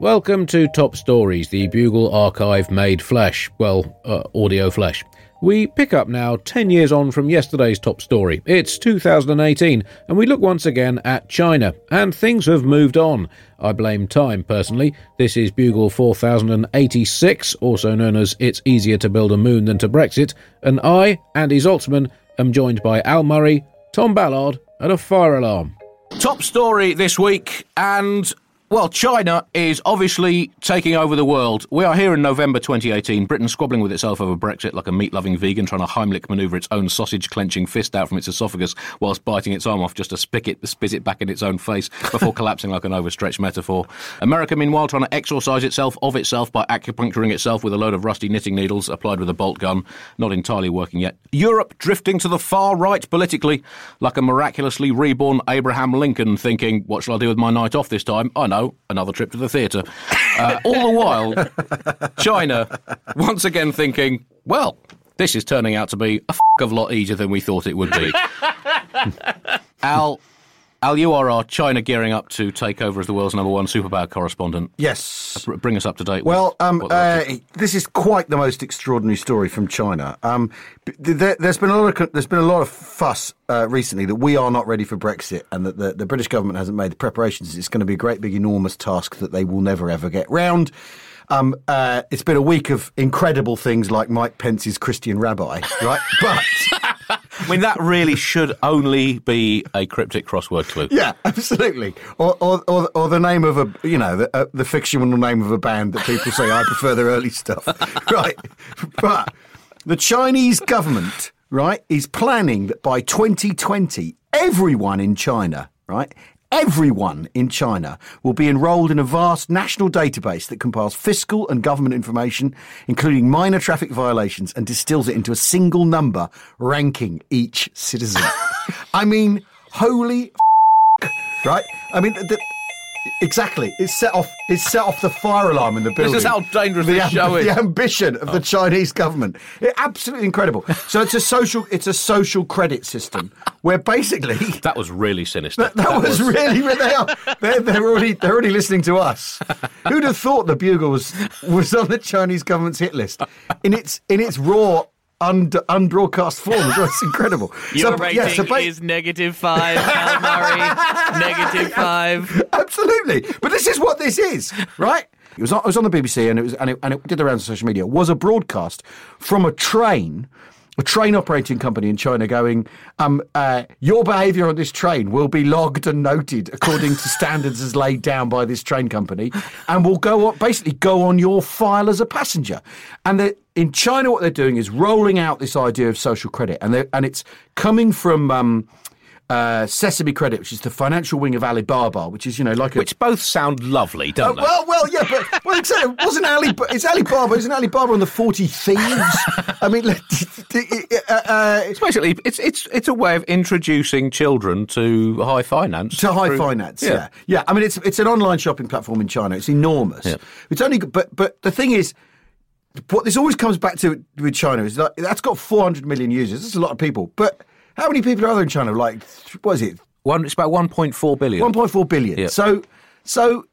Welcome to Top Stories, the Bugle archive made flesh. Well, uh, audio flesh. We pick up now 10 years on from yesterday's top story. It's 2018, and we look once again at China, and things have moved on. I blame time, personally. This is Bugle 4086, also known as It's Easier to Build a Moon Than to Brexit, and I, Andy Zaltzman, am joined by Al Murray, Tom Ballard, and a fire alarm. Top story this week, and well, China is obviously taking over the world. We are here in November 2018, Britain squabbling with itself over Brexit like a meat loving vegan trying to Heimlich manoeuvre its own sausage clenching fist out from its esophagus whilst biting its arm off just to spick it, spit it back in its own face before collapsing like an overstretched metaphor. America, meanwhile, trying to exorcise itself of itself by acupuncturing itself with a load of rusty knitting needles applied with a bolt gun. Not entirely working yet. Europe drifting to the far right politically like a miraculously reborn Abraham Lincoln thinking, what shall I do with my night off this time? I know, another trip to the theatre. Uh, all the while, China once again thinking, well, this is turning out to be a f- of a lot easier than we thought it would be. Al, Al, you are our China gearing up to take over as the world's number one superpower correspondent. Yes. Br- Bring us up to date. with Well, um, what they're up uh, this is quite the most extraordinary story from China. Um, there, there's been a lot of there's been a lot of fuss uh, recently that we are not ready for Brexit and that the, the British government hasn't made the preparations. It's going to be a great, big, enormous task that they will never ever get round. Um, uh, it's been a week of incredible things like Mike Pence's Christian rabbi, right? but I mean, that really should only be a cryptic crossword clue. Yeah, absolutely. Or, or, or, or the name of a, you know, the, uh, the fictional name of a band that people say, I prefer their early stuff. right. But the Chinese government, right, is planning that by 2020, everyone in China, right, everyone in China will be enrolled in a vast national database that compiles fiscal and government information, including minor traffic violations, and distills it into a single number ranking each citizen. I mean, holy right? I mean, the, exactly. It's set off. It's set off the fire alarm in the building. This is how dangerous the, this show is. The ambition of the oh. Chinese government. It, absolutely incredible. So it's a social. It's a social credit system where basically. That was really sinister. That, was, really they are they're, they're already they're already listening to us. Who'd have thought the bugle was was on the Chinese government's hit list in its in its raw un, unbroadcast form? It's incredible. Your So, rating yeah, so ba- is negative five, Al Murray. negative five. Absolutely. But this is what this is, right? It was on, it was on the BBC and it was and it, and it did the rounds on social media. It was a broadcast from a train, a train operating company in China going, um, uh, your behaviour on this train will be logged and noted according to standards as laid down by this train company, and will go on, basically go on your file as a passenger. And in China, what they're doing is rolling out this idea of social credit, and and it's coming from. Um, uh, Sesame Credit, which is the financial wing of Alibaba, which is you know like a Which both sound lovely, Uh, don't they? well, well, yeah, but well, exactly. Wasn't Ali? It's Alibaba. Isn't Alibaba on the Forty Thieves? I mean, uh, uh, It's basically it's it's it's a way of introducing children to high finance. to high through- finance. Yeah. yeah, I mean, it's it's an online shopping platform in China. It's enormous. Yeah. It's only, but but the thing is. What this always comes back to with China is that that's got 400 million users. That's a lot of people. But how many people are there in China? Like, what is it? One, it's about 1.4 billion. 1.4 billion. Yeah. So, so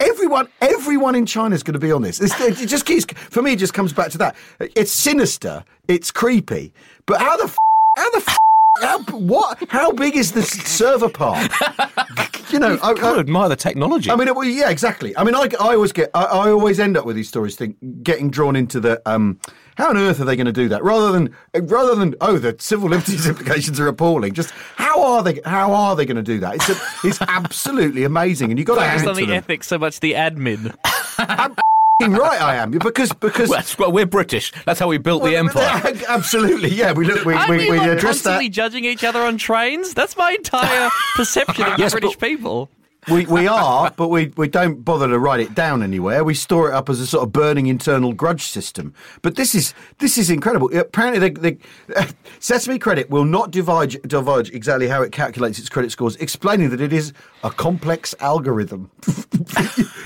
everyone, everyone in China is going to be on this. It's, it just keeps for me. It just comes back to that. It's sinister. It's creepy. But how the f- how the f- how, what? How big is this server park? you know, I, You've got to I, admire the technology. I mean, it, well, yeah, exactly. I mean, I, I always get, I, I always end up with these stories, think, getting drawn into the, um, how on earth are they going to do that? Rather than, rather than, oh, the civil liberties implications are appalling. Just how are they, how are they going to do that? It's, a, it's absolutely amazing, and you have got to Focused hand on the them. ethics so much the admin. F***ing right, I am because because. Well, that's, well, we're British. That's how we built the empire. Absolutely, yeah. We look, we, I we, mean, we like, address that. constantly judging each other on trains. That's my entire perception of Yes, British but- people. We, we are, but we, we don't bother to write it down anywhere. We store it up as a sort of burning internal grudge system. But this is this is incredible. Uh, apparently, the, the, Sesame Credit will not divulge, divulge exactly how it calculates its credit scores, explaining that it is a complex algorithm.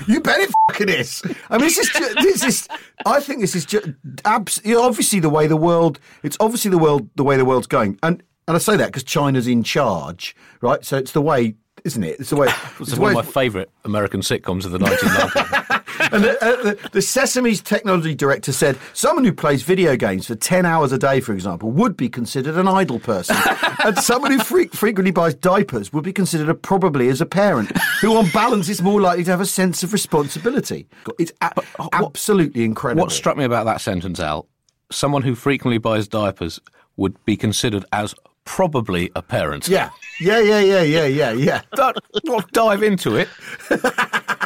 you bet it fucking is. I mean, this is ju- this is. I think this is just abs- obviously the way the world. It's obviously the world the way the world's going, and and I say that because China's in charge, right? So it's the way. Isn't it? It's the way. It's it's one way of my favourite American sitcoms of the 1990s. and the, uh, the, the Sesame's technology director said someone who plays video games for 10 hours a day, for example, would be considered an idle person. and someone who fre- frequently buys diapers would be considered a probably as a parent, who on balance is more likely to have a sense of responsibility. It's a- absolutely incredible. what struck me about that sentence, Al, someone who frequently buys diapers would be considered as probably a parent. Yeah, yeah, yeah, yeah, yeah, yeah, yeah. Don't, well, dive into it.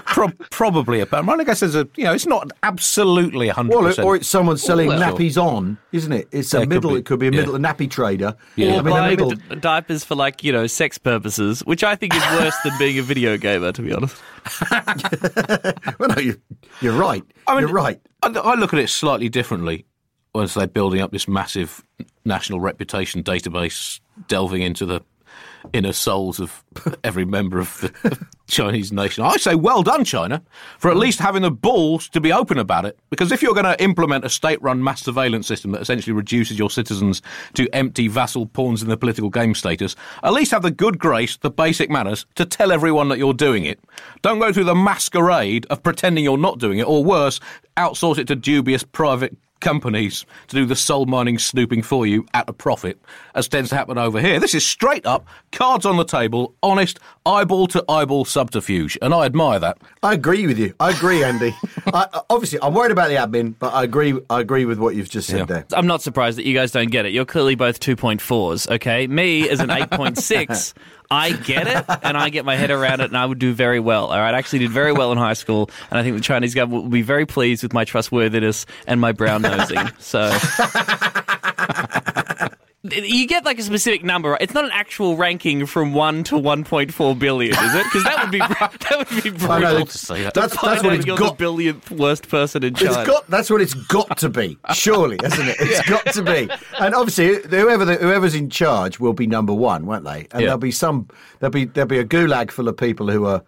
Pro- probably a parent. I guess there's a, you know, it's not absolutely 100%. Well, or it's someone selling Well, nappies on, isn't it? It's a Yeah, it could middle. be. it could be a Yeah. middle a nappy trader. Yeah. Or I mean, buying middle. d- diapers for like you know sex purposes, which I think is worse than being a video gamer. To be honest, well, no, you, you're right. I mean, you're right. I, I look at it slightly differently once they're building up this massive national reputation database, delving into the inner souls of every member of the Chinese nation. I say well done, China, for at least having the balls to be open about it. Because if you're going to implement a state run mass surveillance system that essentially reduces your citizens to empty vassal pawns in the political game status, at least have the good grace, the basic manners to tell everyone that you're doing it. Don't go through the masquerade of pretending you're not doing it, or worse, outsource it to dubious private companies to do the soul mining snooping for you at a profit, as tends to happen over here. This is straight up, cards on the table, honest, eyeball to eyeball subterfuge, and I admire that. I agree with you. I agree, Andy. I, obviously, I'm worried about the admin, but I agree. I agree with what you've just said Yeah. there. I'm not surprised that you guys don't get it. You're clearly both 2.4s. Okay, me as an 8.6. I get it, and I get my head around it, and I would do very well. All right, I actually did very well in high school, and I think the Chinese government will be very pleased with my trustworthiness and my brown nosing. So. You get like a specific number. right? It's not an actual ranking from one to 1.4 billion, is it? Because that would be that would be brutal. I know, to see that. That's, Find that's what out it's you're got. the billionth worst person in China. It's got. That's what it's got to be. Surely, isn't it? It's got to be. And obviously, whoever the, whoever's in charge will be number one, won't they? And Yeah. there'll be some. There'll be there'll be a gulag full of people who are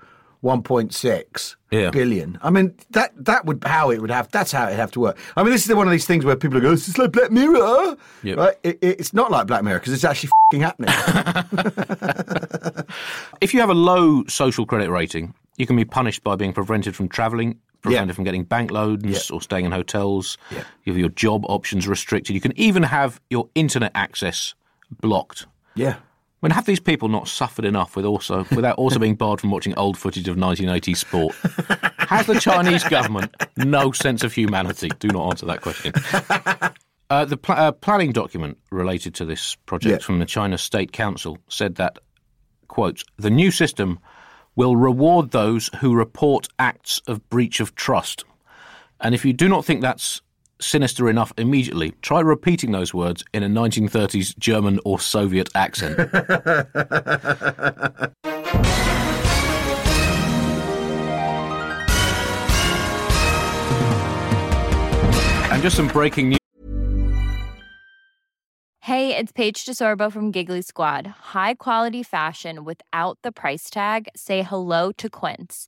1.6 Yeah. billion. I mean, that that would how it would have. That's how it'd have to work. I mean, this is one of these things where people go, "This is like Black Mirror." Yep. Right? It, it- it's not like Black Mirror because it's actually fing happening. If you have a low social credit rating, you can be punished by being prevented from travelling, prevented from getting bank loans or staying in hotels. You have your job options restricted. You can even have your internet access blocked. yeah. I mean, have these people not suffered enough with also without also being barred from watching old footage of 1980s sport? Has the Chinese government no sense of humanity? Do not answer that question. Uh, the pl- uh, planning document related to this project Yeah. from the China State Council said that, quote, the new system will reward those who report acts of breach of trust. And if you do not think that's sinister enough immediately. Try repeating those words in a 1930s German or Soviet accent. and just some breaking news. Hey, it's Paige DeSorbo from Giggly Squad. High quality fashion without the price tag. Say hello to Quince.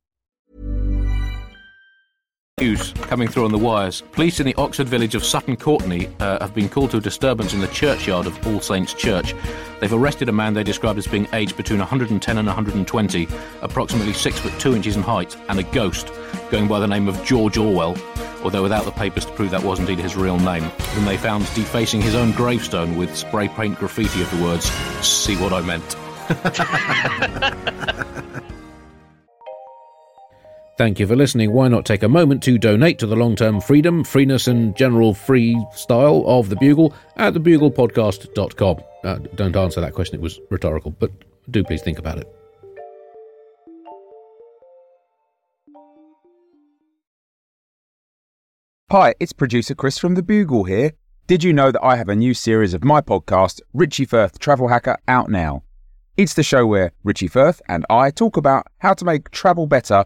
News coming through on the wires. Police in the Oxford village of Sutton Courtenay uh, have been called to a disturbance in the churchyard of All Saints Church. They've arrested a man they described as being aged between 110 and 120, approximately 6 foot 2 inches in height, and a ghost going by the name of George Orwell, although without the papers to prove that was indeed his real name, whom they found defacing his own gravestone with spray paint graffiti of the words, See what I meant. Thank you for listening. Why not take a moment to donate to the long term freedom, freeness, and general free style of the Bugle at thebuglepodcast.com? Uh, don't answer that question, it was rhetorical, but do please think about it. Hi, it's producer Chris from The Bugle here. Did you know that I have a new series of my podcast, Richie Firth Travel Hacker, out now? It's the show where Richie Firth and I talk about how to make travel better